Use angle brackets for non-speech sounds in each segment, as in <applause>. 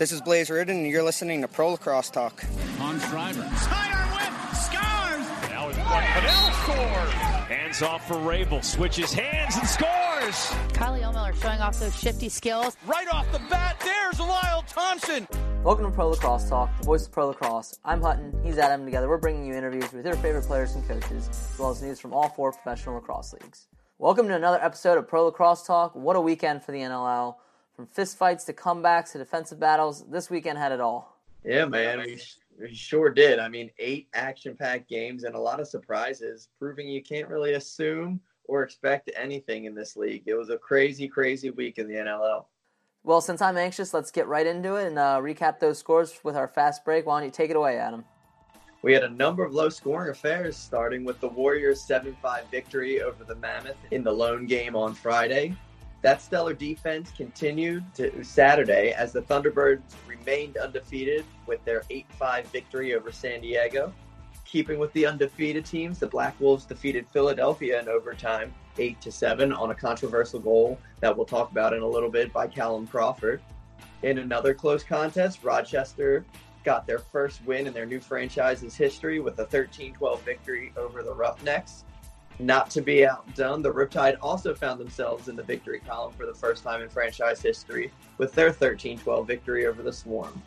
This is Blaze Riorden, and you're listening to Pro Lacrosse Talk. On Schreiber. Sidearm whip. Scars. Now it's one. Pannell scores. Hands off for Rabil. Switches hands and scores. Kylie Ohlmiller showing off those shifty skills. Right off the bat, there's Lyle Thompson. Welcome to Pro Lacrosse Talk, the voice of Pro Lacrosse. I'm Hutton, he's Adam. Together, we're bringing you interviews with your favorite players and coaches, as well as news from all four professional lacrosse leagues. Welcome to another episode of Pro Lacrosse Talk. What a weekend for the NLL. From fistfights to comebacks to defensive battles, this weekend had it all. Yeah, man, we, we sure did. I mean, eight action packed games and a lot of surprises, proving you can't really assume or expect anything in this league. It was a crazy, crazy week in the NLL. Well, since I'm anxious, let's get right into it and uh, recap those scores with our fast break. Why don't you take it away, Adam? We had a number of low scoring affairs, starting with the Warriors' 7 5 victory over the Mammoth in the lone game on Friday. That stellar defense continued to Saturday as the Thunderbirds remained undefeated with their 8 5 victory over San Diego. Keeping with the undefeated teams, the Black Wolves defeated Philadelphia in overtime 8 to 7 on a controversial goal that we'll talk about in a little bit by Callum Crawford. In another close contest, Rochester got their first win in their new franchise's history with a 13 12 victory over the Roughnecks. Not to be outdone, the Riptide also found themselves in the victory column for the first time in franchise history with their 13 12 victory over the Swarm.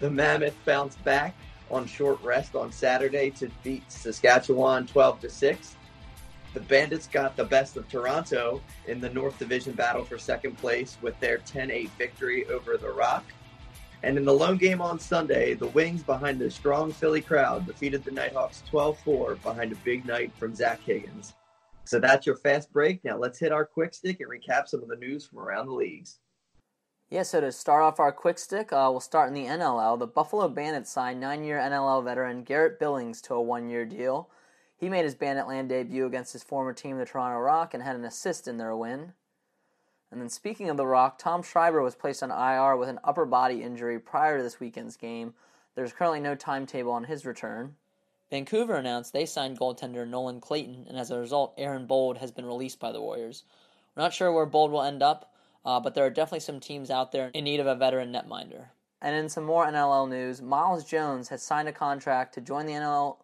The Mammoth bounced back on short rest on Saturday to beat Saskatchewan 12 to 6. The Bandits got the best of Toronto in the North Division battle for second place with their 10 8 victory over the Rock. And in the lone game on Sunday, the Wings, behind a strong Philly crowd, defeated the Nighthawks 12 4 behind a big night from Zach Higgins. So that's your fast break. Now let's hit our quick stick and recap some of the news from around the leagues. Yeah, so to start off our quick stick, uh, we'll start in the NLL. The Buffalo Bandits signed nine year NLL veteran Garrett Billings to a one year deal. He made his Banditland debut against his former team, the Toronto Rock, and had an assist in their win. And then speaking of the Rock, Tom Schreiber was placed on IR with an upper body injury prior to this weekend's game. There's currently no timetable on his return. Vancouver announced they signed goaltender Nolan Clayton, and as a result, Aaron Bold has been released by the Warriors. We're not sure where Bold will end up, uh, but there are definitely some teams out there in need of a veteran netminder. And in some more NLL news, Myles Jones has signed a contract to join the NLL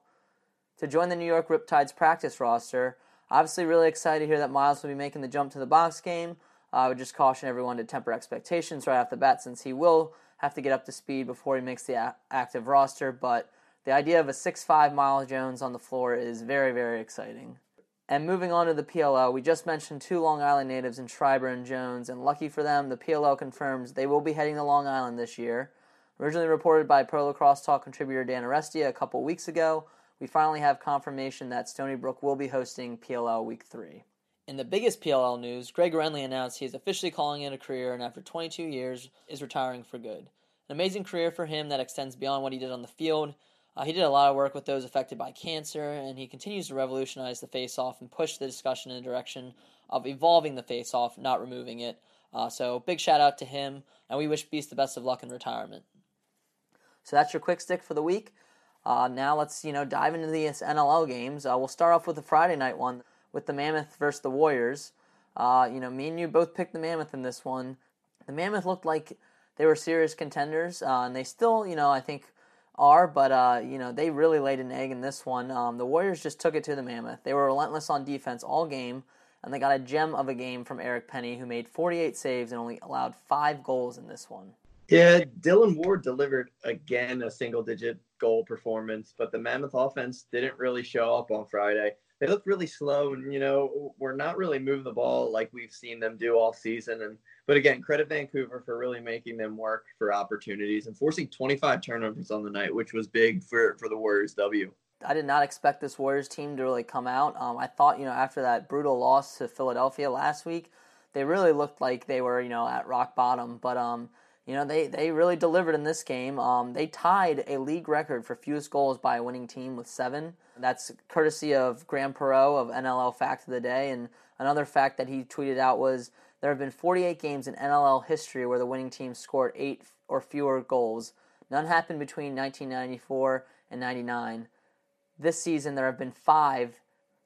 to join the New York Riptide's practice roster. Obviously, really excited to hear that Myles will be making the jump to the box game. Uh, I would just caution everyone to temper expectations right off the bat since he will have to get up to speed before he makes the a- active roster. But the idea of a 6'5 Myles Jones on the floor is very, very exciting. And moving on to the PLL, we just mentioned two Long Island natives in Schreiber and Jones, and lucky for them, the PLL confirms they will be heading to Long Island this year. Originally reported by Pro Lacrosse Talk contributor Dan Arestia a couple weeks ago, we finally have confirmation that Stony Brook will be hosting PLL Week 3. In the biggest PLL news, Greg Gurenlian announced he is officially calling it a career and after 22 years is retiring for good. An amazing career for him that extends beyond what he did on the field. Uh, he did a lot of work with those affected by cancer, and he continues to revolutionize the face-off and push the discussion in the direction of evolving the face-off, not removing it. Uh, so big shout out to him, and we wish Beast the best of luck in retirement. So that's your quick stick for the week. Uh, now let's you know dive into these NLL games. Uh, we'll start off with the Friday night one with the Mammoth versus the Warriors. Uh, you know, me and you both picked the Mammoth in this one. The Mammoth looked like they were serious contenders, uh, and they still, you know, I think are, but uh, you know, they really laid an egg in this one. Um, the Warriors just took it to the Mammoth. They were relentless on defense all game, and they got a gem of a game from Eric Penney, who made 48 saves and only allowed five goals in this one. Yeah, Dylan Ward delivered again a single digit goal performance, but the Mammoth offense didn't really show up on Friday. They looked really slow and, you know, we're not really moving the ball like we've seen them do all season. And, but again, credit Vancouver for really making them work for opportunities and forcing 25 turnovers on the night, which was big for, for the Warriors W. I did not expect this Warriors team to really come out. Um, I thought, you know, after that brutal loss to Philadelphia last week, they really looked like they were, you know, at rock bottom. But, um, you know, they, they really delivered in this game. Um, they tied a league record for fewest goals by a winning team with seven. That's courtesy of Graham Perot of NLL Fact of the Day. And another fact that he tweeted out was there have been 48 games in NLL history where the winning team scored eight or fewer goals. None happened between 1994 and 99. This season, there have been five.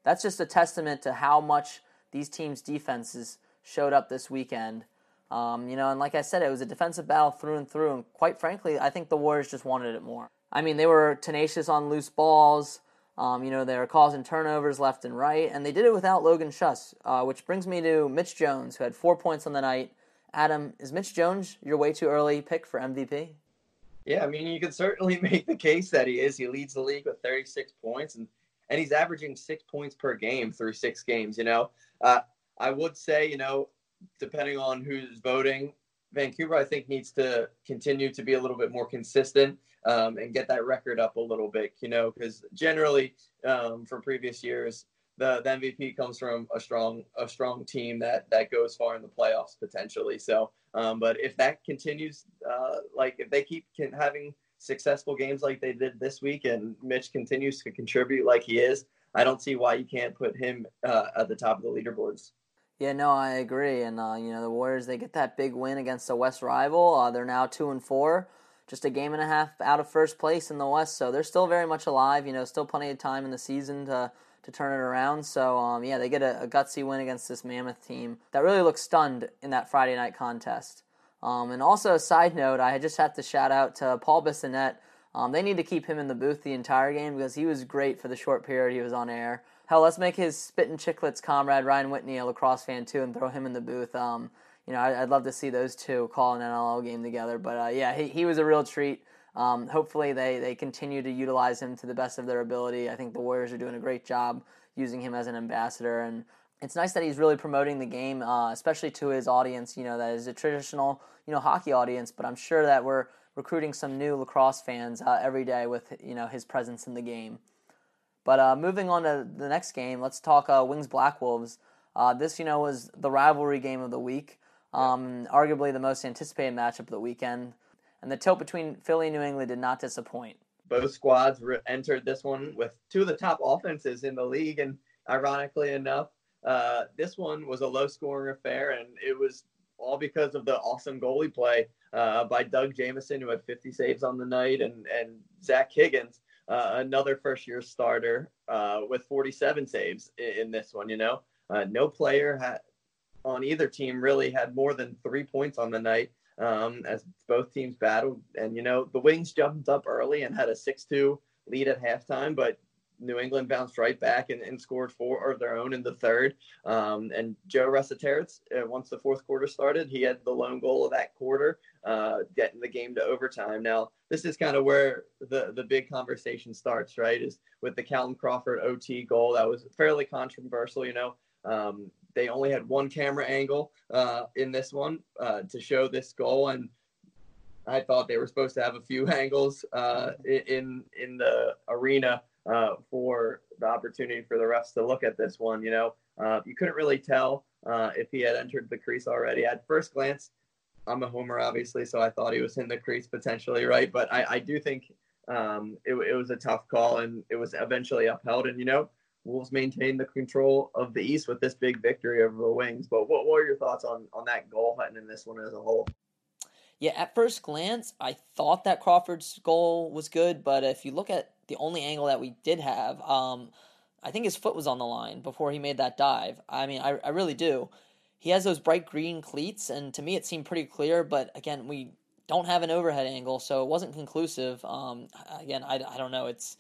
That's just a testament to how much these teams' defenses showed up this weekend. Um, you know, and like I said, it was a defensive battle through and through, and quite frankly, I think the Warriors just wanted it more. I mean, they were tenacious on loose balls. Um, you know, they were causing turnovers left and right, and they did it without Logan Schuss, uh, which brings me to Mitch Jones, who had four points on the night. Adam, is Mitch Jones your way too early pick for MVP? Yeah, I mean, you can certainly <laughs> make the case that he is. He leads the league with 36 points, and and he's averaging six points per game through six games. You know, uh, I would say, you know, depending on who's voting, Vancouver, I think, needs to continue to be a little bit more consistent um, and get that record up a little bit, you know, because generally um, from previous years, the, the MVP comes from a strong a strong team that that goes far in the playoffs potentially. So, um, but if that continues, uh, like if they keep having successful games like they did this week, and Mitch continues to contribute like he is, I don't see why you can't put him uh, at the top of the leaderboards. Yeah, no, I agree. And uh, you know, the Warriors they get that big win against a West rival. Uh, they're now two and four, just a game and a half out of first place in the West. So they're still very much alive. You know, still plenty of time in the season to to turn it around. So um, yeah, they get a, a, gutsy win against this Mammoth team that really looked stunned in that Friday night contest. Um, and also, a side note, I just have to shout out to Paul Bissonnette. Um, they need to keep him in the booth the entire game because he was great for the short period he was on air. Hell, let's make his Spittin' Chiclets comrade Ryan Whitney a lacrosse fan too, and throw him in the booth. Um, you know, I, would love to see those two call an NLL game together. But uh, yeah, he, he was a real treat. Um, hopefully, they, they continue to utilize him to the best of their ability. I think the Warriors are doing a great job using him as an ambassador, and it's nice that he's really promoting the game, uh, especially to his audience. You know, that is a traditional you know hockey audience, but I'm sure that we're recruiting some new lacrosse fans uh, every day with you know his presence in the game. But uh, moving on to the next game, let's talk uh, Wings Black Wolves. Uh, this, you know, was the rivalry game of the week, um, arguably the most anticipated matchup of the weekend. And the tilt between Philly and New England did not disappoint. Both squads re- entered this one with two of the top offenses in the league, and ironically enough, uh, this one was a low-scoring affair, and it was all because of the awesome goalie play uh, by Doug Jamieson, who had 50 saves on the night, and and Zach Higgins, uh, another first year starter uh, with 47 saves in, in, this one. You know, uh, no player had on either team really had more than three points on the night um, as both teams battled. And you know, the Wings jumped up early and had a 6-2 lead at halftime, but New England bounced right back and, and scored four of their own in the third. Um, and Joe Resetarits, uh, once the fourth quarter started, he had the lone goal of that quarter, uh, getting the game to overtime. Now, this is kind of where the, the big conversation starts, right? Is with the Callum Crawford OT goal. That was fairly controversial, you know. Um, they only had one camera angle uh, in this one uh, to show this goal, and I thought they were supposed to have a few <laughs> angles uh, in in the arena uh, for the opportunity for the refs to look at this one. You know, uh, you couldn't really tell uh, if he had entered the crease already. At first glance, I'm a homer, obviously, so I thought he was in the crease potentially, right? But I, I do think um, it, it was a tough call, and it was eventually upheld. And you know, Wolves maintained the control of the East with this big victory over the Wings. But what, are your thoughts on on that goal and in this one as a whole? Yeah, at first glance, I thought that Crawford's goal was good, but if you look at the only angle that we did have. Um, I think his foot was on the line before he made that dive. I mean, I, I really do. He has those bright green cleats, and to me, it seemed pretty clear. But again, we don't have an overhead angle, so it wasn't conclusive. Um, again, I, I don't know. It's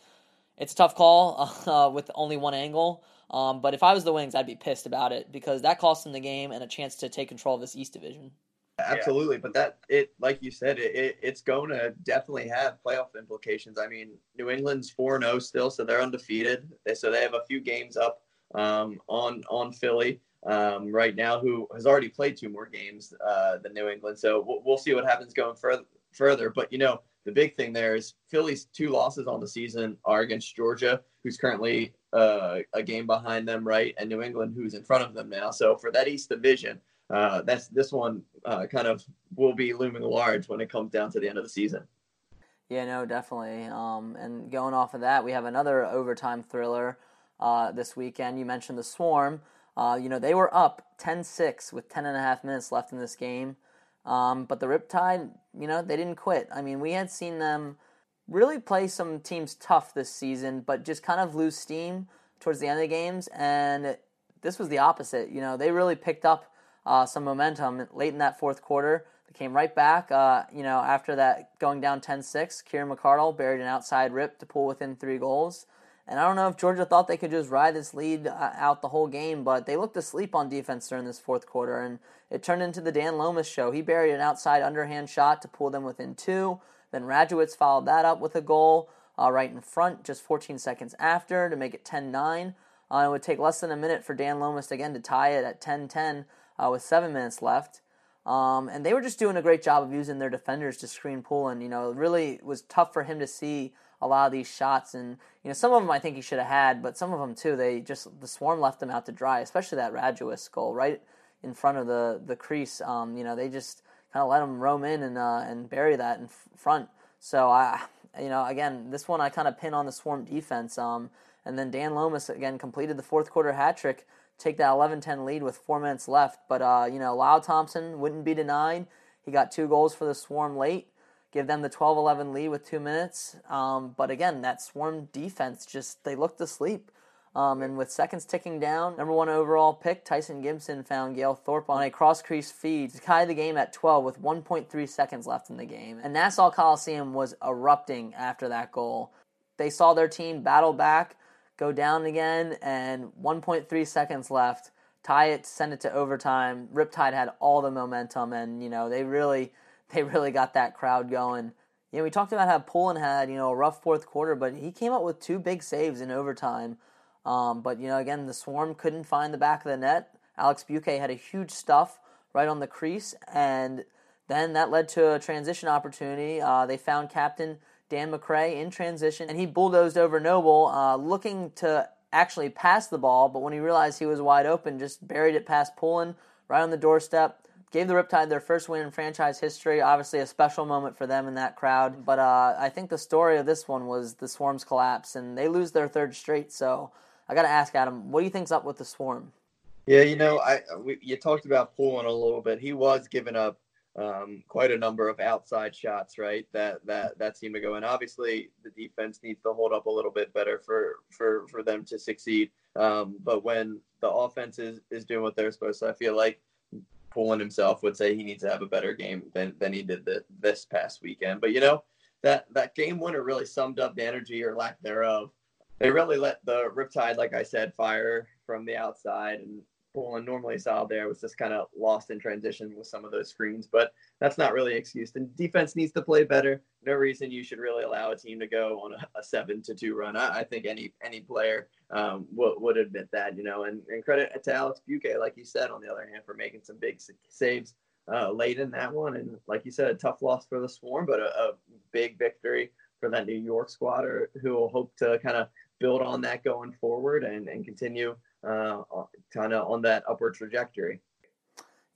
it's a tough call <laughs> uh, with only one angle. Um, but if I was the Wings, I'd be pissed about it because that cost them the game and a chance to take control of this East Division. Absolutely, yeah. but that it like you said, it, it it's going to definitely have playoff implications. I mean, New England's four zero oh still, so they're undefeated. They, so they have a few games up um, on on Philly um, right now, who has already played two more games uh, than New England. So we'll, we'll see what happens going further. Further, but you know, the big thing there is Philly's two losses on the season are against Georgia, who's currently uh, a game behind them, right, and New England, who's in front of them now. So for that East Division uh, that's this one uh, kind of will be looming large when it comes down to the end of the season. Yeah, no, definitely. Um, and going off of that, we have another overtime thriller uh, this weekend. You mentioned the Swarm. Uh, you know, they were up 10 6 with 10 and a half minutes left in this game. Um, but the Riptide, you know, they didn't quit. I mean, we had seen them really play some teams tough this season, but just kind of lose steam towards the end of the games. And this was the opposite. You know, they really picked up uh, some momentum late in that fourth quarter. They came right back. Uh, you know, after that going down 10-6, Kieran McArdle buried an outside rip to pull within three goals. And I don't know if Georgia thought they could just ride this lead uh, out the whole game, but they looked asleep on defense during this fourth quarter, and it turned into the Dan Lomas show. He buried an outside underhand shot to pull them within two. Then Radujewicz followed that up with a goal uh, right in front just 14 seconds after to make it 10 9. Uh, it would take less than a minute for Dan Lomas again to tie it at 10 10 uh, with seven minutes left. Um, and they were just doing a great job of using their defenders to screen Poulin. You know, it really was tough for him to see a lot of these shots. And, you know, some of them I think he should have had, but some of them too, they just, the swarm left them out to dry, especially that Radujewicz goal right in front of the, the crease. Um, you know, they just kind of let him roam in and, uh, and bury that in f- front. So I, <sighs> you know, again, this one I kind of pin on the Swarm defense. Um, and then Dan Lomas again completed the fourth quarter hat trick, take that 11-10 lead with four minutes left. But uh, you know, Lyle Thompson wouldn't be denied. He got two goals for the Swarm late, give them the 12-11 lead with two minutes. Um, but again, that Swarm defense just they looked asleep. Um, and with seconds ticking down, number one overall pick Tyson Gibson found Gail Thorpe on a cross crease feed to tie the game at 12 with 1.3 seconds left in the game. And Nassau Coliseum was erupting after that goal. They saw their team battle back, go down again, and 1.3 seconds left. Tie it, send it to overtime. Riptide had all the momentum, and you know they really, <laughs> they really got that crowd going. You know, we talked about how Poulin had you know a rough fourth quarter, but he came up with two big saves in overtime. Um, but you know, again, the Swarm couldn't find the back of the net. Alex Buque had a huge stuff right on the crease, and then that led to a transition opportunity. Uh, they found Captain Dan McCray in transition, and he bulldozed over Noble, uh, looking to actually pass the ball, but when he realized he was wide open, just buried it past Poulin right on the doorstep. Gave the Riptide their first win in franchise history. Obviously, a special moment for them in that crowd. But uh, I think the story of this one was the Swarm's collapse, and they lose their third straight. So I got to ask Adam, what do you think's up with the Swarm? Yeah, you know, I we, you talked about Poulin a little bit. He was giving up um, quite a number of outside shots, right? That that that seemed to go in. Obviously, the defense needs to hold up a little bit better for for for them to succeed. Um, but when the offense is is doing what they're supposed to, I feel like Poulin himself would say he needs to have a better game than than he did the, this past weekend. But you know that that game winner really summed up the energy or lack thereof they really let the Riptide, like I said, fire from the outside and Poulin normally solid there was just kind of lost in transition with some of those screens, but that's not really an excuse. And defense needs to play better. No reason you should really allow a team to go on a, a seven to two run. I, I, think any any player um, would, would admit that, you know. And, and credit to Alex Buque, like you said, on the other hand, for making some big saves uh, late in that one. And like you said, a tough loss for the Swarm, but a, a big victory for that New York squad, or who will hope to kind of build on that going forward and, and continue uh, kind of on that upward trajectory.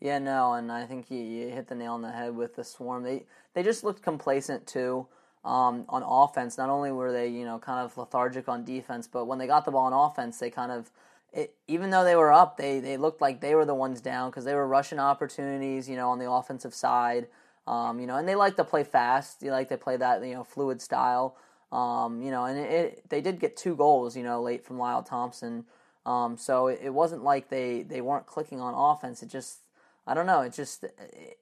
Yeah, no, and I think you, you, hit the nail on the head with the swarm. They they just looked complacent too um, on offense. Not only were they you know kind of lethargic on defense, but when they got the ball on offense, they kind of it, even though they were up, they they looked like they were the ones down because they were rushing opportunities. You know, on the offensive side. Um, you know, and they like to play fast. They like to play that you know fluid style. Um, you know, and it, it, they did get two goals, you know, late from Lyle Thompson. Um, so it, it, wasn't like they, they weren't clicking on offense. It just, I don't know, it just,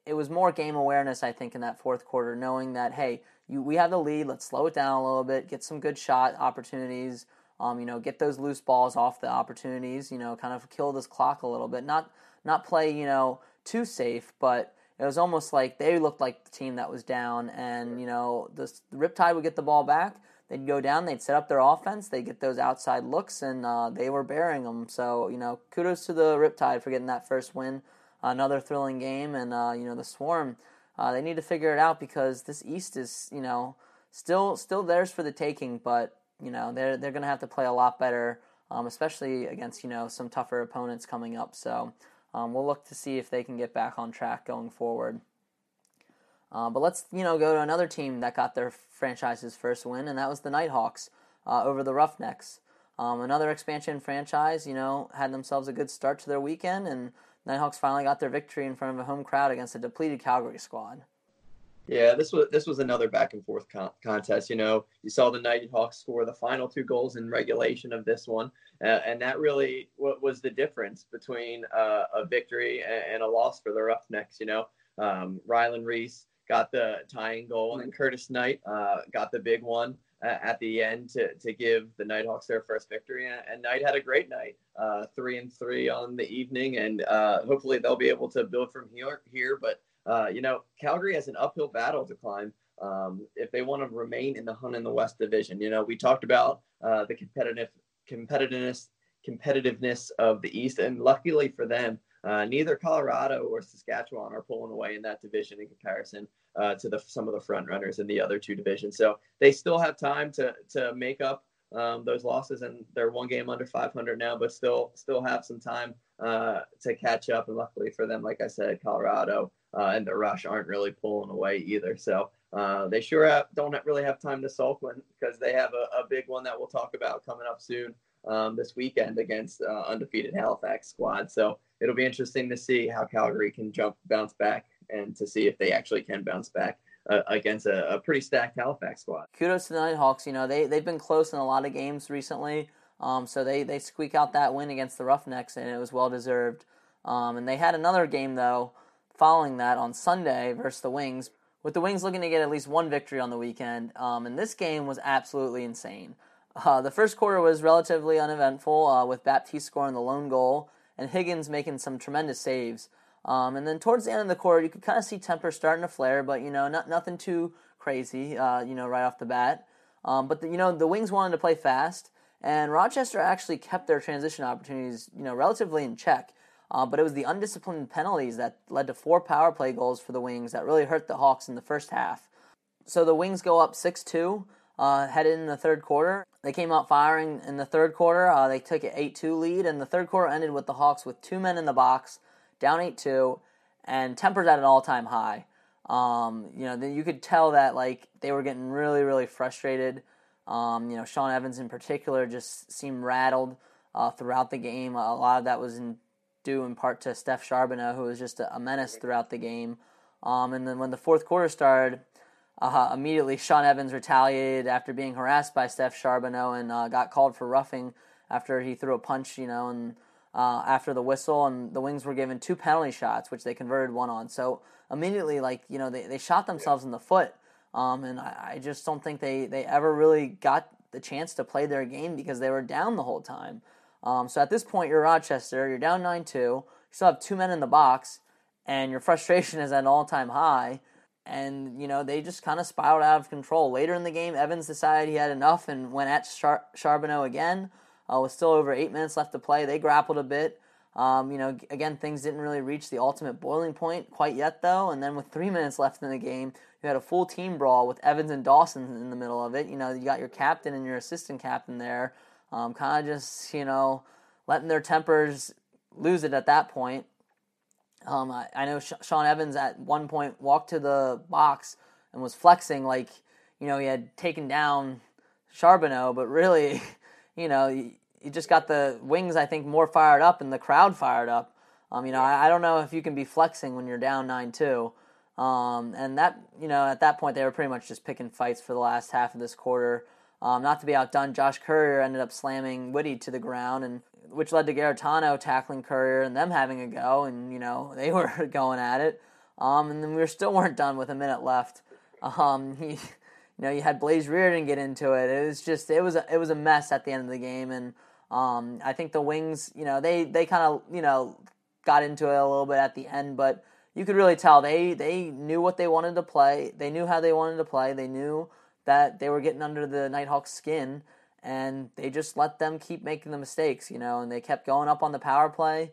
it, was more game awareness, I think, in that fourth quarter, knowing that, hey, you, we have the lead, let's slow it down a little bit, get some good shot opportunities, um, you know, get those loose balls off the opportunities, you know, kind of kill this clock a little bit. Not, not play, you know, too safe, but it was almost like they looked like the team that was down, and you know the, the Riptide would get the ball back. They'd go down, they'd set up their offense, they'd get those outside looks, and uh, they were bearing them. So you know, kudos to the Riptide for getting that first win. Another thrilling game, and uh, you know the Swarm. Uh, they need to figure it out because this East is you know still still theirs for the taking, but you know they're they're going to have to play a lot better, um, especially against you know some tougher opponents coming up. So um, we'll look to see if they can get back on track going forward. Uh, but let's you know go to another team that got their franchise's first win, and that was the Nighthawks uh, over the Roughnecks. Um, another expansion franchise, you know, had themselves a good start to their weekend, and Nighthawks finally got their victory in front of a home crowd against a depleted Calgary squad. Yeah, this was this was another back and forth con- contest. You know, you saw the Nighthawks score the final two goals in regulation of this one, uh, and that really what was the difference between uh, a victory and, a loss for the Roughnecks. You know, um, Ryland Reese got the tying goal, and Curtis Knight uh, got the big one uh, at the end to, to give the Nighthawks their first victory. And, and Knight had a great night, uh, three and three on the evening, and uh, hopefully they'll be able to build from here. Here, but uh, you know, Calgary has an uphill battle to climb um, if they want to remain in the hunt in the West Division. You know, we talked about uh, the competitive competitiveness competitiveness of the East, and luckily for them, uh, neither Colorado or Saskatchewan are pulling away in that division in comparison uh, to the, some of the front runners in the other two divisions. So they still have time to to make up um, those losses, and they're one game under 500 now, but still still have some time uh, to catch up. And luckily for them, like I said, Colorado uh, and the Rush aren't really pulling away either. So uh, they sure have, don't really have time to sulk when because they have a, a, big one that we'll talk about coming up soon um, this weekend against uh, undefeated Halifax squad. So it'll be interesting to see how Calgary can jump bounce back and to see if they actually can bounce back. Uh, against a, a, pretty stacked Halifax squad. Kudos to the Nighthawks. You know they they've been close in a lot of games recently. Um, so they they squeak out that win against the Roughnecks, and it was well deserved. Um, and they had another game though following that on Sunday versus the Wings, with the Wings looking to get at least one victory on the weekend. Um, and this game was absolutely insane. Uh, the first quarter was relatively uneventful, uh, with Baptiste scoring the lone goal and Higgins making some tremendous saves. Um, and then towards the end of the quarter, you could kind of see temper starting to flare, but you know, not nothing too crazy. Uh, you know, right off the bat. Um, but the, you know, the Wings wanted to play fast, and Rochester actually kept their transition opportunities, you know, relatively in check. Uh, but it was the undisciplined penalties that led to four power play goals for the Wings that really hurt the Hawks in the first half. So the Wings go up 6 2, uh, headed in the third quarter. They came out firing in the third quarter. Uh, they took an 8 2 lead, and the third quarter ended with the Hawks with two men in the box, down 8 2, and tempers at an all time high. Um, you know, you could tell that like they were getting really, really frustrated. Um, you know, Sean Evans in particular just seemed rattled uh, throughout the game. A lot of that was in due in part to Steph Charbonneau, who was just a, menace throughout the game. Um, and then when the fourth quarter started, uh, immediately Sean Evans retaliated after being harassed by Steph Charbonneau and uh, got called for roughing after he threw a punch, you know, and uh, after the whistle. And the Wings were given two penalty shots, which they converted one on. So immediately, like, you know, they, they shot themselves in the foot. Um, and I, I just don't think they, they ever really got the chance to play their game because they were down the whole time. Um, so at this point, you're Rochester, you're down 9 2, you still have two men in the box, and your <laughs> frustration is at an all time high. And, you know, they just kind of spiraled out of control. Later in the game, Evans decided he had enough and went at Char- Charbonneau again. Uh, with still over eight minutes left to play, they grappled a bit. Um, you know, again, things didn't really reach the ultimate boiling point quite yet, though. And then with three minutes left in the game, you had a full team brawl with Evans and Dawson in the middle of it. You know, you got your captain and your assistant captain there um, kind of just you know letting their tempers lose it at that point. Um, I, I, know Sean Evans at one point walked to the box and was flexing like you know he had taken down Charbonneau, but really, <laughs> you know, he just got the wings I think more fired up and the crowd fired up. Um, you know, I, I don't know if you can be flexing when you're down nine two. Um, and that you know at that point they were pretty much just picking fights for the last half of this quarter. Um, not to be outdone, Josh Currier ended up slamming Woody to the ground, and which led to Garetano tackling Currier and them having a go, and you know <laughs> they were <laughs> going at it. Um, and then we still weren't done with a minute left. Um, he, <laughs> you know, you had Blaze Riorden get into it. It was just it was a, it was a mess at the end of the game, and um, I think the Wings, you know, they they kind of you know got into it a little bit at the end, but you could really tell they they knew what they wanted to play. They knew how they wanted to play. They knew that they were getting under the Nighthawks' skin, and they just let them keep making the mistakes, you know, and they kept going up on the power play.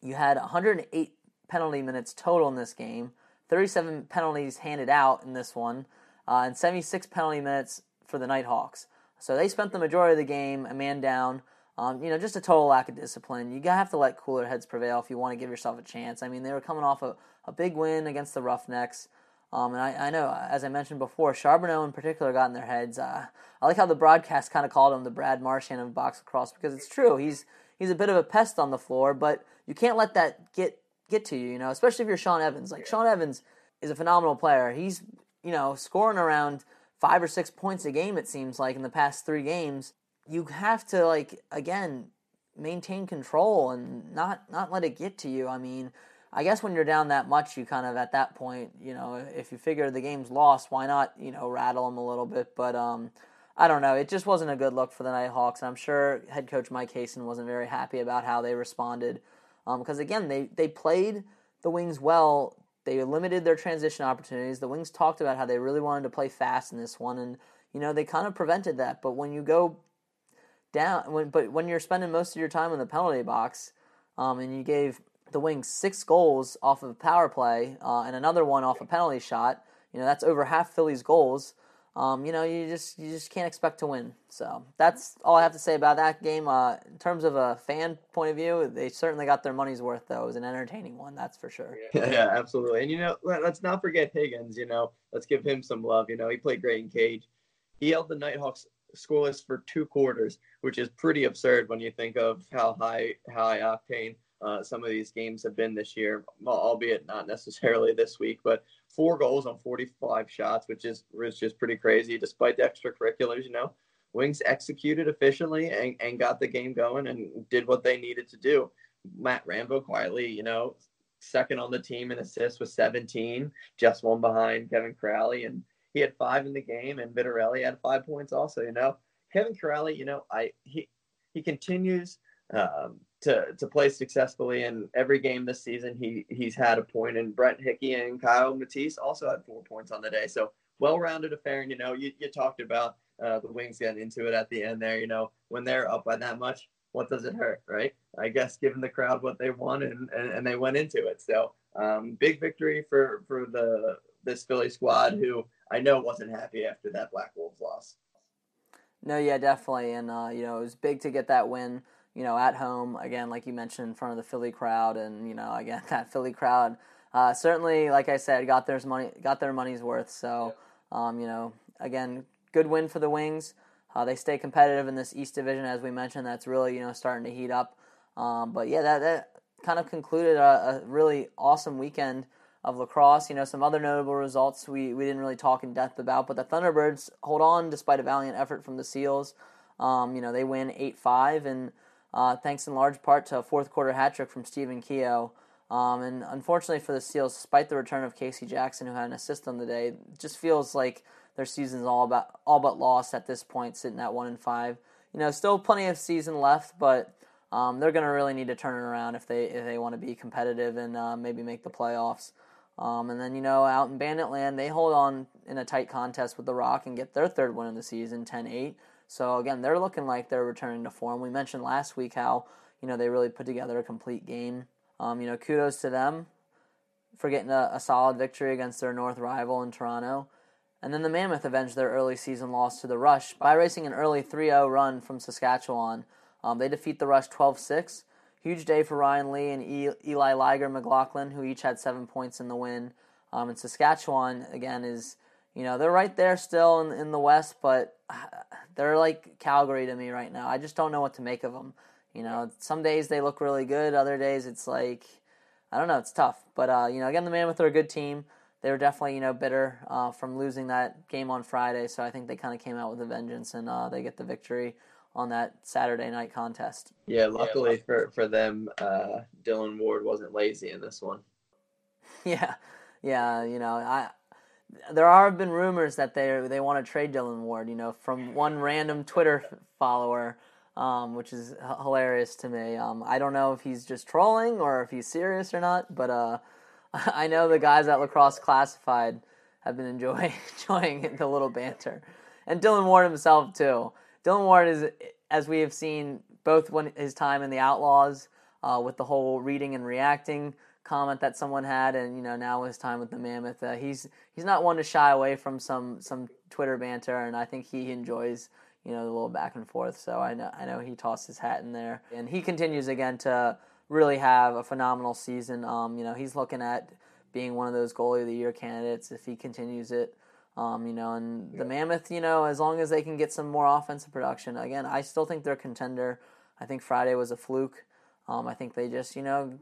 You had 108 penalty minutes total in this game, 37 penalties handed out in this one, uh, and 76 penalty minutes for the Nighthawks. So they spent the majority of the game a man down. Um, you know, just a total lack of discipline. You have to let cooler heads prevail if you want to give yourself a chance. I mean, they were coming off a, a big win against the Roughnecks. Um, and I, I, know, as I mentioned before, Charbonneau in particular got in their heads. Uh, I like how the broadcast kind of called him the Brad Marchand of box lacrosse because it's true. He's he's a bit of a pest on the floor, but you can't let that get get to you. You know, especially if you're Sean Evans. Like Sean Evans is a phenomenal player. He's you know scoring around five or six points a game. It seems like in the past three games. You have to like again maintain control and not not let it get to you. I mean, I guess when you're down that much, you kind of at that point, you know, if you figure the game's lost, why not you know rattle them a little bit? But um, I don't know. It just wasn't a good look for the Nighthawks. I'm sure head coach Mike Hasen wasn't very happy about how they responded because um, again, they they played the Wings well they limited their transition opportunities. The Wings talked about how they really wanted to play fast in this one, and you know they kind of prevented that. But when you go down, when but when you're spending most of your time in the penalty box, um, and you gave the Wings six goals off of a power play uh, and another one off a penalty shot, you know that's over half Philly's goals um, you know, you just you just can't expect to win. So that's all I have to say about that game. Uh, in terms of a fan point of view, they certainly got their money's worth. Though it was an entertaining one, that's for sure. Yeah, yeah, absolutely. And you know, let's not forget Higgins. You know, let's give him some love. You know, he played great in cage. He held the Nighthawks scoreless for two quarters, which is pretty absurd when you think of how high how high octane uh, some of these games have been this year, albeit not necessarily this week, but four goals on 45 shots, which is which is pretty crazy despite the extracurriculars. You know, Wings executed efficiently and, and got the game going and did what they needed to do. Matt Rambo quietly, you know, second on the team in assists with 17, just one behind Kevin Crowley, and he had five in the game, and Vitarelli had five points also. You know, Kevin Crowley, you know, I he he continues um, to to play successfully in every game this season. He he's had a point, and Brett Hickey and Kiel Matisz also had four points on the day. So well-rounded affair. And you know, you, you talked about uh, the Wings getting into it at the end there. You know, when they're up by that much, what does it hurt, right? I guess giving the crowd what they wanted, and, and, and they went into it. So um, big victory for for the this Philly squad, who I know wasn't happy after that Black Wolves loss. No, yeah, definitely, and uh, you know it was big to get that win you know, at home again, like you mentioned, in front of the Philly crowd, and you know, <laughs> again that Philly crowd uh, certainly, like I said, got their money got their money's worth. So, um, you know, again, good win for the Wings. Uh, they stay competitive in this East Division, as we mentioned. That's really you know starting to heat up. Um, but yeah, that that kind of concluded a, a, really awesome weekend of lacrosse. You know, some other notable results we, we didn't really talk in depth about, but the Thunderbirds hold on despite a valiant effort from the Seals. Um, you know, they win 8 5, and uh, thanks in large part to a fourth quarter hat trick from Stephen Keogh. Um, and unfortunately for the Seals, despite the return of Casey Jackson, who had an assist on the day, just feels like their season's all about all but lost at this point, sitting at one and five. You know, still plenty of season left, but um, they're going to really need to turn it around if they if they want to be competitive and uh, maybe make the playoffs. Um, and then you know, out in Banditland, they hold on in a tight contest with the Rock and get their third win of the season, 10-8. So again, they're looking like they're returning to form. We mentioned last week how you know they really put together a complete game. Um, you know, kudos to them for getting a, a, solid victory against their North rival in Toronto. And then the Mammoth avenged their early season loss to the Rush by racing an early 3 0 run from Saskatchewan. Um, they defeat the Rush 12 6. Huge day for Ryan Lee and Eli Liger McLaughlin, who each had seven points in the win. Um, and Saskatchewan, again, is you know, they're right there still in, in the West, but they're like Calgary to me right now. I just don't know what to make of them. You know, some days they look really good, other days it's like, I don't know, it's tough. But, uh, you know, again, the Mammoth are a good team. They were definitely, you know, bitter uh, from losing that game on Friday, so I think they kind of came out with a vengeance and uh, they get the victory on that Saturday night contest. Yeah, luckily yeah. for, for them, uh, Dylan Ward wasn't lazy in this one. <laughs> yeah, yeah, you know, I there have been rumors that they they want to trade Dylan Ward. You know, from one random Twitter follower, um, which is h- hilarious to me. Um, I don't know if he's just trolling or if he's serious or not, but uh, <laughs> I know the guys at Lacrosse Classified have been enjoying <laughs> enjoying the little banter, and Dylan Ward himself too. Dylan Ward is, as we have seen, both when his time in the Outlaws uh, with the whole reading and reacting comment that someone had, and you know now his time with the Mammoth, uh, he's he's not one to shy away from some some Twitter banter, and I think he enjoys you know the little back and forth. So I know I know he tossed his hat in there, and he continues again to really have a phenomenal season. Um, you know he's looking at being one of those goalie of the year candidates if he continues it. Um, you know, and the Mammoth, you know, as long as they can get some more offensive production, again, I still think they're a contender. I think Friday was a fluke. Um, I think they just, you know,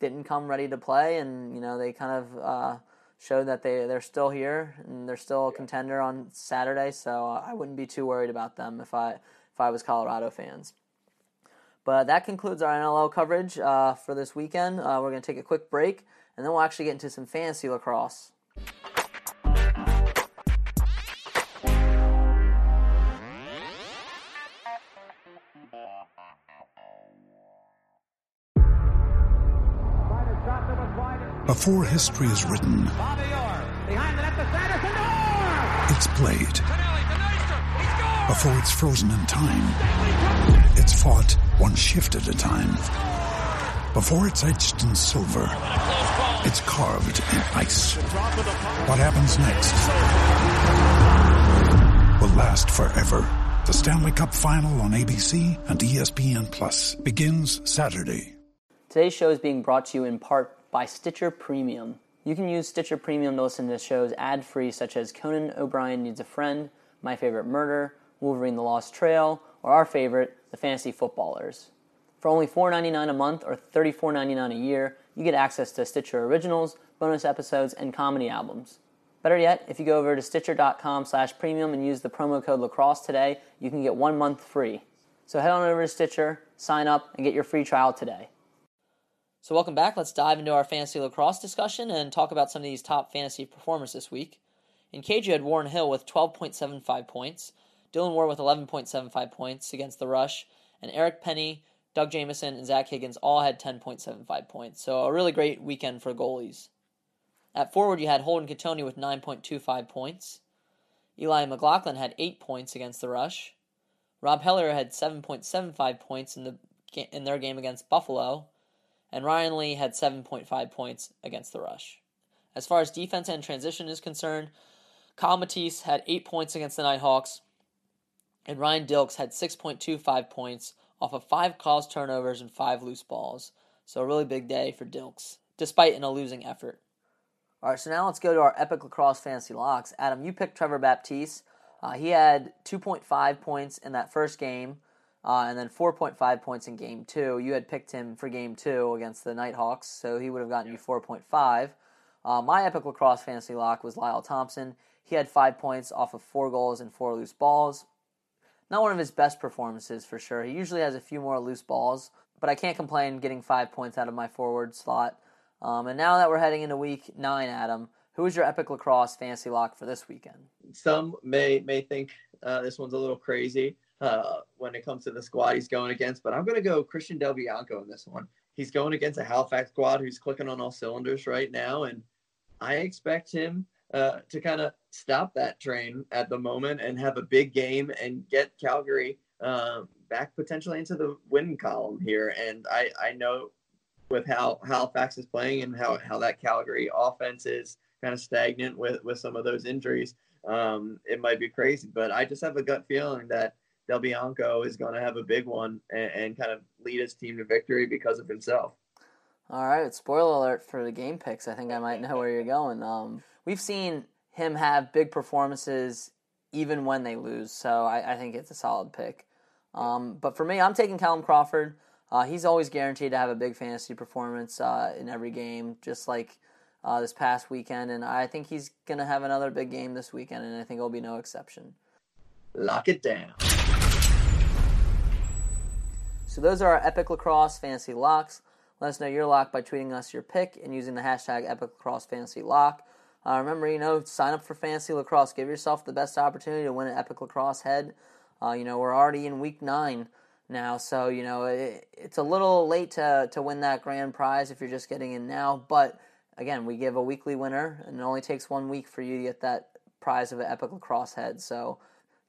didn't come ready to play, and you know they kind of uh, showed that they they're still here and they're still a contender on Saturday. So uh, I wouldn't be too worried about them if I if I was Colorado fans. But that concludes our NLL coverage uh, for this weekend. Uh, we're going to take a quick break, and then we'll actually get into some fantasy lacrosse. Before history is written, it's played. Before it's frozen in time, it's fought one shift at a time. Before it's etched in silver, it's carved in ice. What happens next will last forever. The Stanley Cup Final on ABC and ESPN Plus begins Saturday. Today's show is being brought to you in part by Stitcher Premium. You can use Stitcher Premium to listen to shows ad free, such as Conan O'Brien Needs a Friend, My Favorite Murder, Wolverine the Lost Trail, or our favorite, The Fantasy Footballers. For only $4.99 a month or $34.99 a year, you get access to Stitcher Originals, bonus episodes, and comedy albums. Better yet, if you go over to stitcher.com slash premium and use the promo code lacrosse today, you can get one month free. So head on over to Stitcher, sign up, and get your free trial today. So, welcome back. Let's dive into our fantasy lacrosse discussion and talk about some of these top fantasy performers this week. In cage, you had Warren Hill with 12.75 points, Dylan Ward with 11.75 points against the Rush, and Eric Penney, Doug Jamieson, and Zach Higgins all had 10.75 points. So, a really great weekend for goalies. At forward, you had Holden Cattoni with 9.25 points. Eli McLaughlin had 8 points against the Rush. Rob Hellyer had 7.75 points in, the, in their game against Buffalo and Ryan Lee had 7.5 points against the rush. As far as defense and transition is concerned, Kiel Matisz had 8 points against the Nighthawks, and Ryan Dilks had 6.25 points off of 5 caused turnovers and 5 loose balls. So a really big day for Dilks, despite in a losing effort. All right, so now let's go to our Epic Lacrosse Fantasy Locks. Adam, you picked Trevor Baptiste. Uh, he had 2.5 points in that first game uh, and then 4.5 points in game two. You had picked him for game two against the Nighthawks, so he would have gotten you 4.5. Uh, my epic lacrosse fantasy lock was Lyle Thompson. He had five points off of four goals and four loose balls. Not one of his best performances for sure. He usually has a few more loose balls, but I can't complain getting five points out of my forward slot. Um, and now that we're heading into week nine, Adam, who is your epic lacrosse fantasy lock for this weekend? Some may may think uh, this one's a little crazy uh, when it comes to the squad he's going against. But I'm going to go Christian Del Bianco in this one. He's going against a Halifax squad who's clicking on all cylinders right now, and I expect him uh, to kind of stop that train at the moment and have a big game and get Calgary uh, back potentially into the win column here. And I, I know with how Halifax is playing and how, how that Calgary offense is kind of stagnant with, with some of those injuries, um, it might be crazy. But I just have a gut feeling that Del Bianco is going to have a big one and, and, kind of lead his team to victory because of himself. All right, spoiler alert for the game picks. I think I might know where you're going. Um, we've seen him have big performances even when they lose, so I, I think it's a solid pick. Um, but for me, I'm taking Callum Crawford. Uh, he's always guaranteed to have a big fantasy performance uh, in every game, just like uh, this past weekend. And I think he's going to have another big game this weekend, and I think it'll be no exception. Lock it down. So those are our Epic Lacrosse Fantasy Locks. Let us know your lock by tweeting us your pick and using the hashtag Epic Lacrosse Fantasy Lock. Uh, remember, you know, sign up for Fantasy Lacrosse. Give yourself the best opportunity to win an Epic Lacrosse head. Uh, you know, we're already in week nine now, so, you know, it, it's a little late to, to win that grand prize if you're just getting in now. But again, we give a weekly winner, and it only takes one week for you to get that prize of an Epic Lacrosse head. So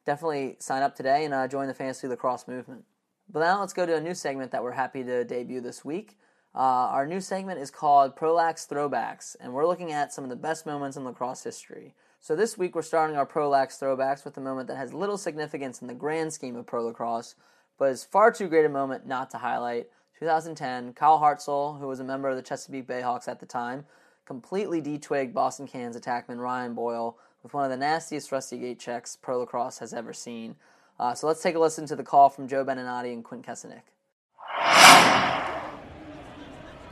definitely sign up today and uh, join the Fantasy Lacrosse movement. But now let's go to a new segment that we're happy to debut this week. Uh, our new segment is called Prolax Throwbacks, and we're looking at some of the best moments in lacrosse history. So this week we're starting our Prolax Throwbacks with a moment that has little significance in the grand scheme of pro lacrosse, but is far too great a moment not to highlight. 2010, Kyle Hartzell, who was a member of the Chesapeake Bayhawks at the time, completely detwigged Boston Cannons attackman Ryan Boyle with one of the nastiest rusty gate checks pro lacrosse has ever seen. Uh, so let's take a listen to the call from Joe Beninati and Quint Kessenich.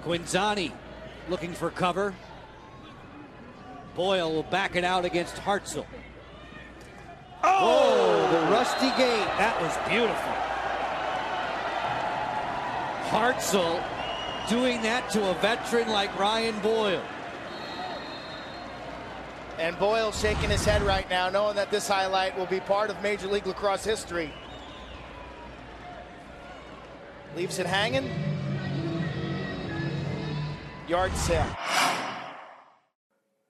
Quinzani looking for cover. Boyle will back it out against Hartzell. Oh, the rusty gate. That was beautiful. Hartzell doing that to a veteran like Ryan Boyle. And Boyle shaking his head right now, knowing that this highlight will be part of Major League Lacrosse history. Leaves it hanging. Yard sale.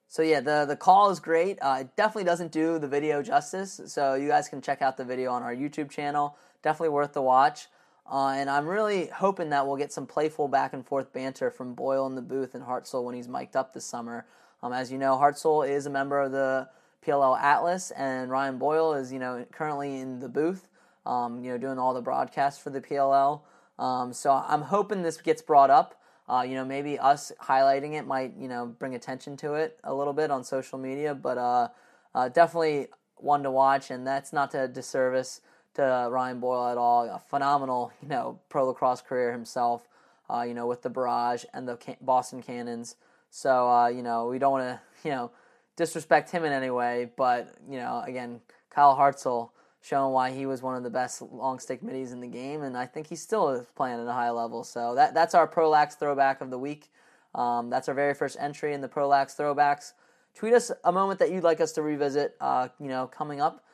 So yeah, the the call is great. Uh, it definitely doesn't do the video justice. So you guys can check out the video on our YouTube channel. Definitely worth the watch. Uh, and I'm really hoping that we'll get some playful back and forth banter from Boyle in the booth and Hartzell when he's mic'd up this summer. Um, as you know, Hartzell is a member of the PLL Atlas, and Ryan Boyle is you know currently in the booth, um, you know doing all the broadcasts for the PLL. Um, so I'm hoping this gets brought up. Uh, you know, maybe us highlighting it might, you know, bring attention to it a little bit on social media, but uh, uh, definitely one to watch, and that's not to disservice to Ryan Boyle at all. A phenomenal, you know, pro lacrosse career himself, uh, you know, with the Barrage and the Boston Cannons. So, uh, you know, we don't want to, <laughs> you know, disrespect him in any way, but, you know, again, Kyle Hartzell showing why he was one of the best long stick middies in the game, and I think he's still playing at a high level. So that that's our Prolax throwback of the week. Um, that's our very first entry in the Prolax throwbacks. Tweet us a moment that you'd like us to revisit. Uh, you know, coming up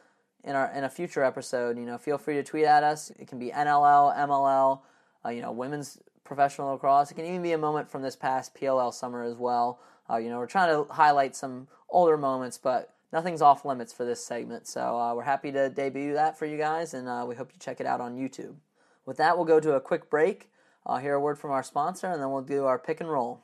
in our in a future episode. You know, feel free to tweet at us. It can be NLL, MLL, uh, you know, women's professional lacrosse. It can even be a moment from this past PLL summer as well. Uh, you know, we're trying to highlight some older moments, but nothing's off limits for this segment. So uh, we're happy to debut that for you guys, and uh, we hope you check it out on YouTube. With that, we'll go to a quick break, uh, hear a word from our sponsor, and then we'll do our pick and roll.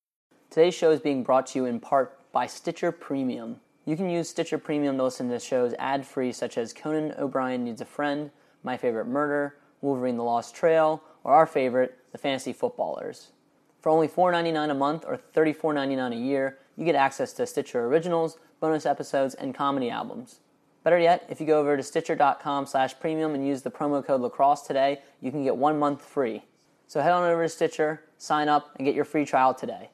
Today's show is being brought to you in part by Stitcher Premium. You can use Stitcher Premium to listen to shows ad free, such as Conan O'Brien Needs a Friend, My Favorite Murder, Wolverine the Lost Trail, or our favorite, The Fantasy Footballers. For only $4.99 a month or $34.99 a year, you get access to Stitcher Originals, bonus episodes, and comedy albums. Better yet, if you go over to stitcher.com slash premium and use the promo code lacrosse today, you can get one month free. So head on over to Stitcher, sign up, and get your free trial today.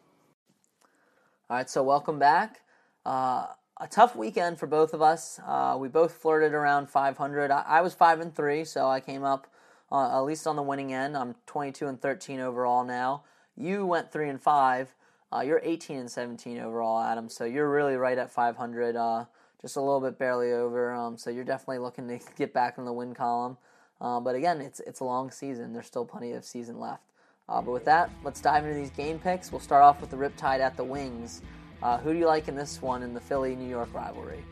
All right, so welcome back. Uh, a tough weekend for both of us. Uh, we both flirted around 500. I, I, was five and three, so I came up uh, at least on the winning end. I'm 22 and 13 overall now. You went three and five. Uh, you're 18 and 17 overall, Adam. So you're really right at 500. Uh, just a little bit barely over. Um, so you're definitely looking to <laughs> get back in the win column. Uh, but again, it's it's a long season. There's still plenty of season left. Uh, but with that, let's dive into these game picks. We'll start off with the Riptide at the Wings. Uh, who do you like in this one in the Philly New York rivalry?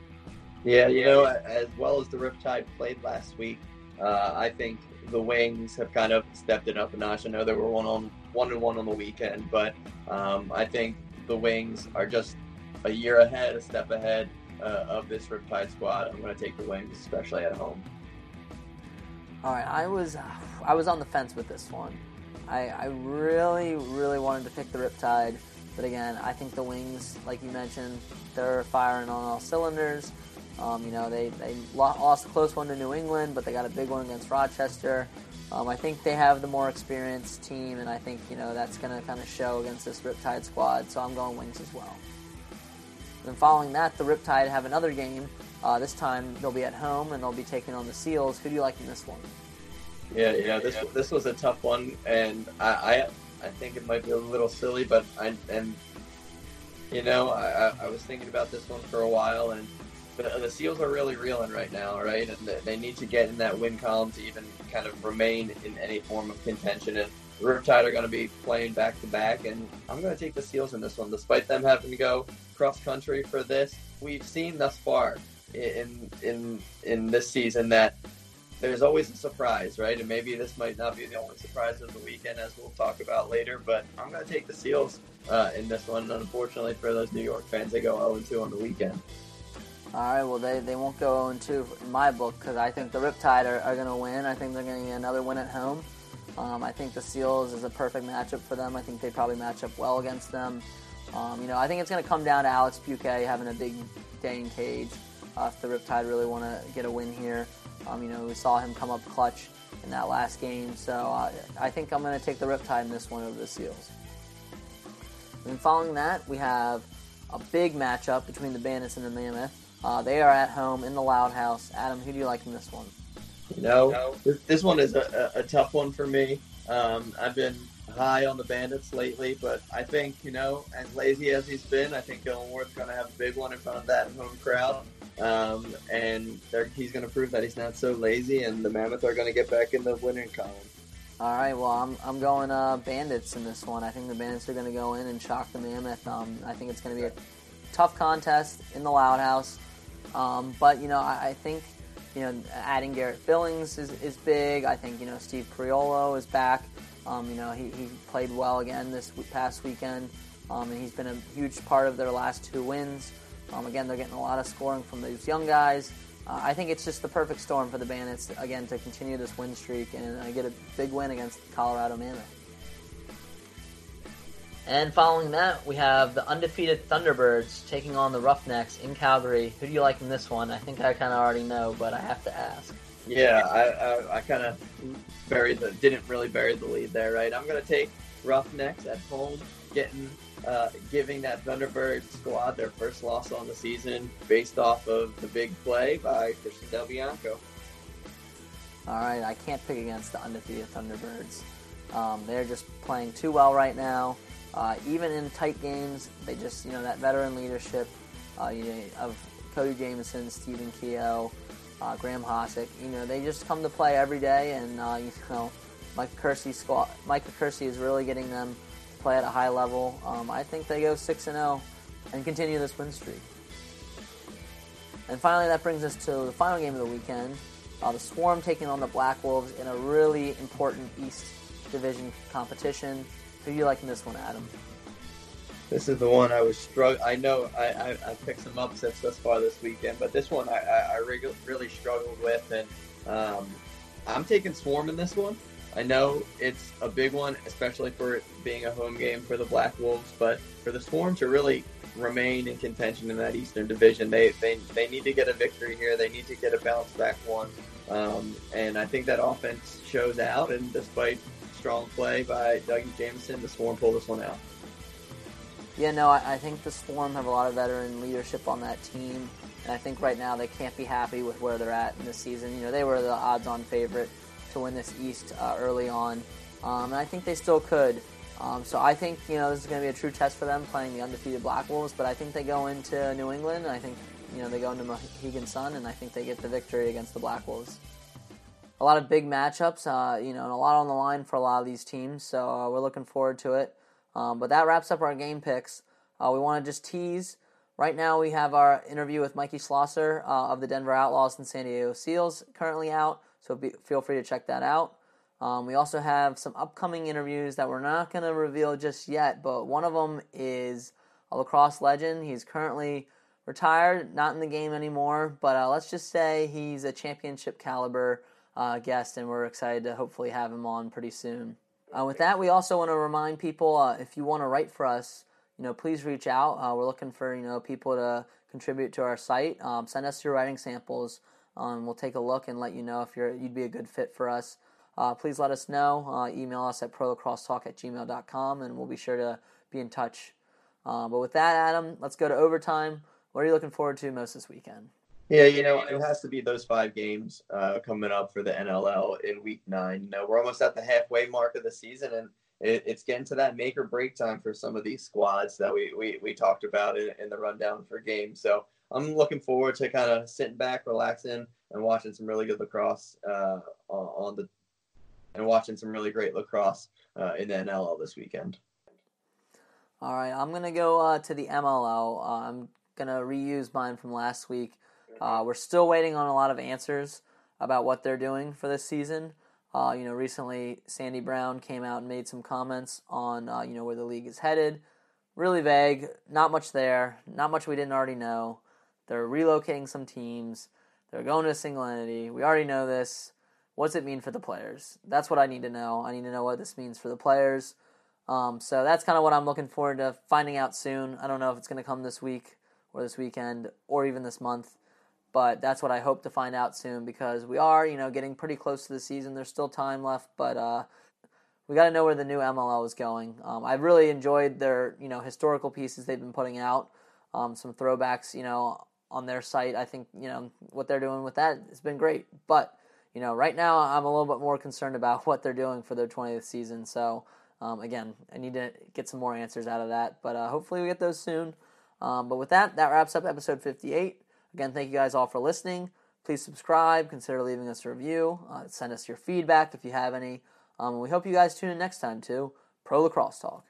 Yeah, you know, as well as the Riptide played last week, uh, I think the Wings have kind of stepped it up a notch. I know they were one on one and one on the weekend, but um, I think the Wings are just a year ahead, a step ahead uh, of this Riptide squad. I'm going to take the Wings, especially at home. All right, I was I was on the fence with this one. I, I really, really wanted to pick the Riptide, but again, I think the Wings, like you mentioned, they're firing on all cylinders. Um, you know, they, they lost a close one to New England, but they got a big one against Rochester. Um, I think they have the more experienced team, and I think you know that's going to kind of show against this Riptide squad. So I'm going Wings as well. And following that, the Riptide have another game. Uh, this time they'll be at home and they'll be taking on the Seals. Who do you like in this one? Yeah, yeah. This this was a tough one, and I I, I think it might be a little silly, but I and you know I, I was thinking about this one for a while, and the, the Seals are really reeling right now, right? And they need to get in that win column to even kind of remain in any form of contention. And Riptide are going to be playing back to back, and I'm going to take the Seals in this one, despite them having to go cross country for this. We've seen thus far in in in this season that there's always a surprise, right? And maybe this might not be the only surprise of the weekend, as we'll talk about later. But I'm going to take the Seals uh, in this one. Unfortunately for those New York fans, they go 0 2 on the weekend. All right, well, they, they won't go 0 2 in my book because I think the Riptide are, are going to win. I think they're going to get another win at home. Um, I think the Seals is a perfect matchup for them. I think they probably match up well against them. Um, you know, I think it's going to come down to Alex Buquet having a big day in cage. Uh, if the Riptide really want to get a win here, um, you know, we saw him come up clutch in that last game. So uh, I think I'm going to take the Riptide in this one over the Seals. And following that, we have a big matchup between the Bandits and the Mammoth. Uh, they are at home in the Loud House. Adam, who do you like in this one? You know, this one is a, a, tough one for me. Um, I've been high on the Bandits lately, but I think, you know, as lazy as he's been, I think Illinois going to have a big one in front of that home crowd. Um, and he's going to prove that he's not so lazy, and the Mammoth are going to get back in the winning column. All right, well, I'm, I'm going uh, Bandits in this one. I think the Bandits are going to go in and shock the Mammoth. Um, I think it's going to be a tough contest in the Loud House. Um, but, you know, I, I, think, you know, adding Garrett Billings is, is big. I think, you know, Steve Priolo is back. Um, you know, he, he played well again this past weekend, um, and he's been a huge part of their last two wins. Um, again, they're getting a lot of scoring from these young guys. Uh, I think it's just the perfect storm for the Bandits, again, to continue this win streak and uh, get a big win against Colorado Mammoth. And following that, we have the undefeated Thunderbirds taking on the Roughnecks in Calgary. Who do you like in this one? I think I kind of already know, but I have to ask. Yeah, I, I, I kind of buried the didn't really bury the lead there, right? I'm gonna take Roughnecks at home, getting uh, giving that Thunderbird squad their first loss on the season based off of the big play by Christian Del Bianco. All right, I can't pick against the undefeated Thunderbirds. Um, they're just playing too well right now. Uh, even in tight games, they just you know that veteran leadership uh, you know, of Cody Jamieson, Stephen Keogh, uh, Graham Hossack. You know they just come to play every day, and uh, you know Mike Accursi. Mike is really getting them to play at a high level. Um, I think they go 6 and 0 and continue this win streak. And finally, that brings us to the final game of the weekend. Uh, the Swarm taking on the Black Wolves in a really important East Division competition. Who do you like in this one, Adam? This is the one I was struggling. I know I, I, I, picked some upsets thus far this weekend, but this one I, I, I really struggled with, and um, I'm taking Swarm in this one. I know it's a big one, especially for being a home game for the Black Wolves, but for the Swarm to really remain in contention in that Eastern Division, they, they, they need to get a victory here. They need to get a bounce back one. Um, and I think that offense shows out, and despite strong play by Dougie Jamieson, the Swarm pulled this one out. Yeah, no, I, I think the Swarm have a lot of veteran leadership on that team, and I think right now they can't be happy with where they're at in the season. You know, they were the odds-on favorite to win this East uh, early on, um, and I think they still could. Um, so I think you know this is going to be a true test for them playing the undefeated Black Wolves. But I think they go into New England, and I think you know they go into Mohegan Sun, and I think they get the victory against the Black Wolves. A lot of big matchups, uh, you know, and a lot on the line for a lot of these teams. So uh, we're looking forward to it. Um, but that wraps up our game picks. Uh, we want to just tease. Right now, we have our interview with Mikie Schlosser uh, of the Denver Outlaws and San Diego Seals currently out. So be, feel free to check that out. Um, we also have some upcoming interviews that we're not going to reveal just yet, but one of them is a lacrosse legend. He's currently retired, not in the game anymore, but uh, let's just say he's a championship caliber uh, guest, and we're excited to hopefully have him on pretty soon. Uh, with that, we also want to remind people uh, if you want to write for us, you know, please reach out. Uh, we're looking for you know people to contribute to our site. Um, send us your writing samples. Um, we'll take a look and let you know if you're you'd be a good fit for us. Uh, please let us know. Uh, email us at prolacrossetalk at gmail.com and we'll be sure to be in touch. Uh, but with that, Adam, let's go to overtime. What are you looking forward to most this weekend? Yeah, you know, it has to be those five games uh, coming up for the NLL in week nine. You know, we're almost at the halfway mark of the season, and it, it's getting to that make or break time for some of these squads that we, we, we talked about in, in the rundown for games. So I'm looking forward to kind of sitting back, relaxing, and watching some really good lacrosse uh, on the and watching some really great lacrosse uh, in the NLL this weekend. All right, I'm gonna go uh, to the MLL. Uh, I'm gonna reuse mine from last week. Uh, we're still waiting on a lot of answers about what they're doing for this season. Uh, you know, recently Sandy Brown came out and made some comments on uh, you know where the league is headed. Really vague, not much there, not much we didn't already know. They're relocating some teams. They're going to a single entity. We already know this. What's it mean for the players? That's what I need to know. I need to know what this means for the players. Um, so that's kind of what I'm looking forward to finding out soon. I don't know if it's going to come this week or this weekend or even this month, but that's what I hope to find out soon because we are, you know, getting pretty close to the season. There's still time left, but uh, we got to know where the new MLL is going. Um, I've really enjoyed their, you know, historical pieces they've been putting out. Um, some throwbacks, you know, on their site. I think, you know, what they're doing with that has been great. But, you know, right now I'm a little bit more concerned about <laughs> what they're doing for their 20th season. So, um, again, I need to get some more answers out of that, but uh, hopefully we get those soon. Um, but with that, that wraps up episode 58. Again, thank you guys all for listening. Please subscribe, consider leaving us a review, uh, send us your feedback if you have any. Um, we hope you guys tune in next time to Pro Lacrosse Talk.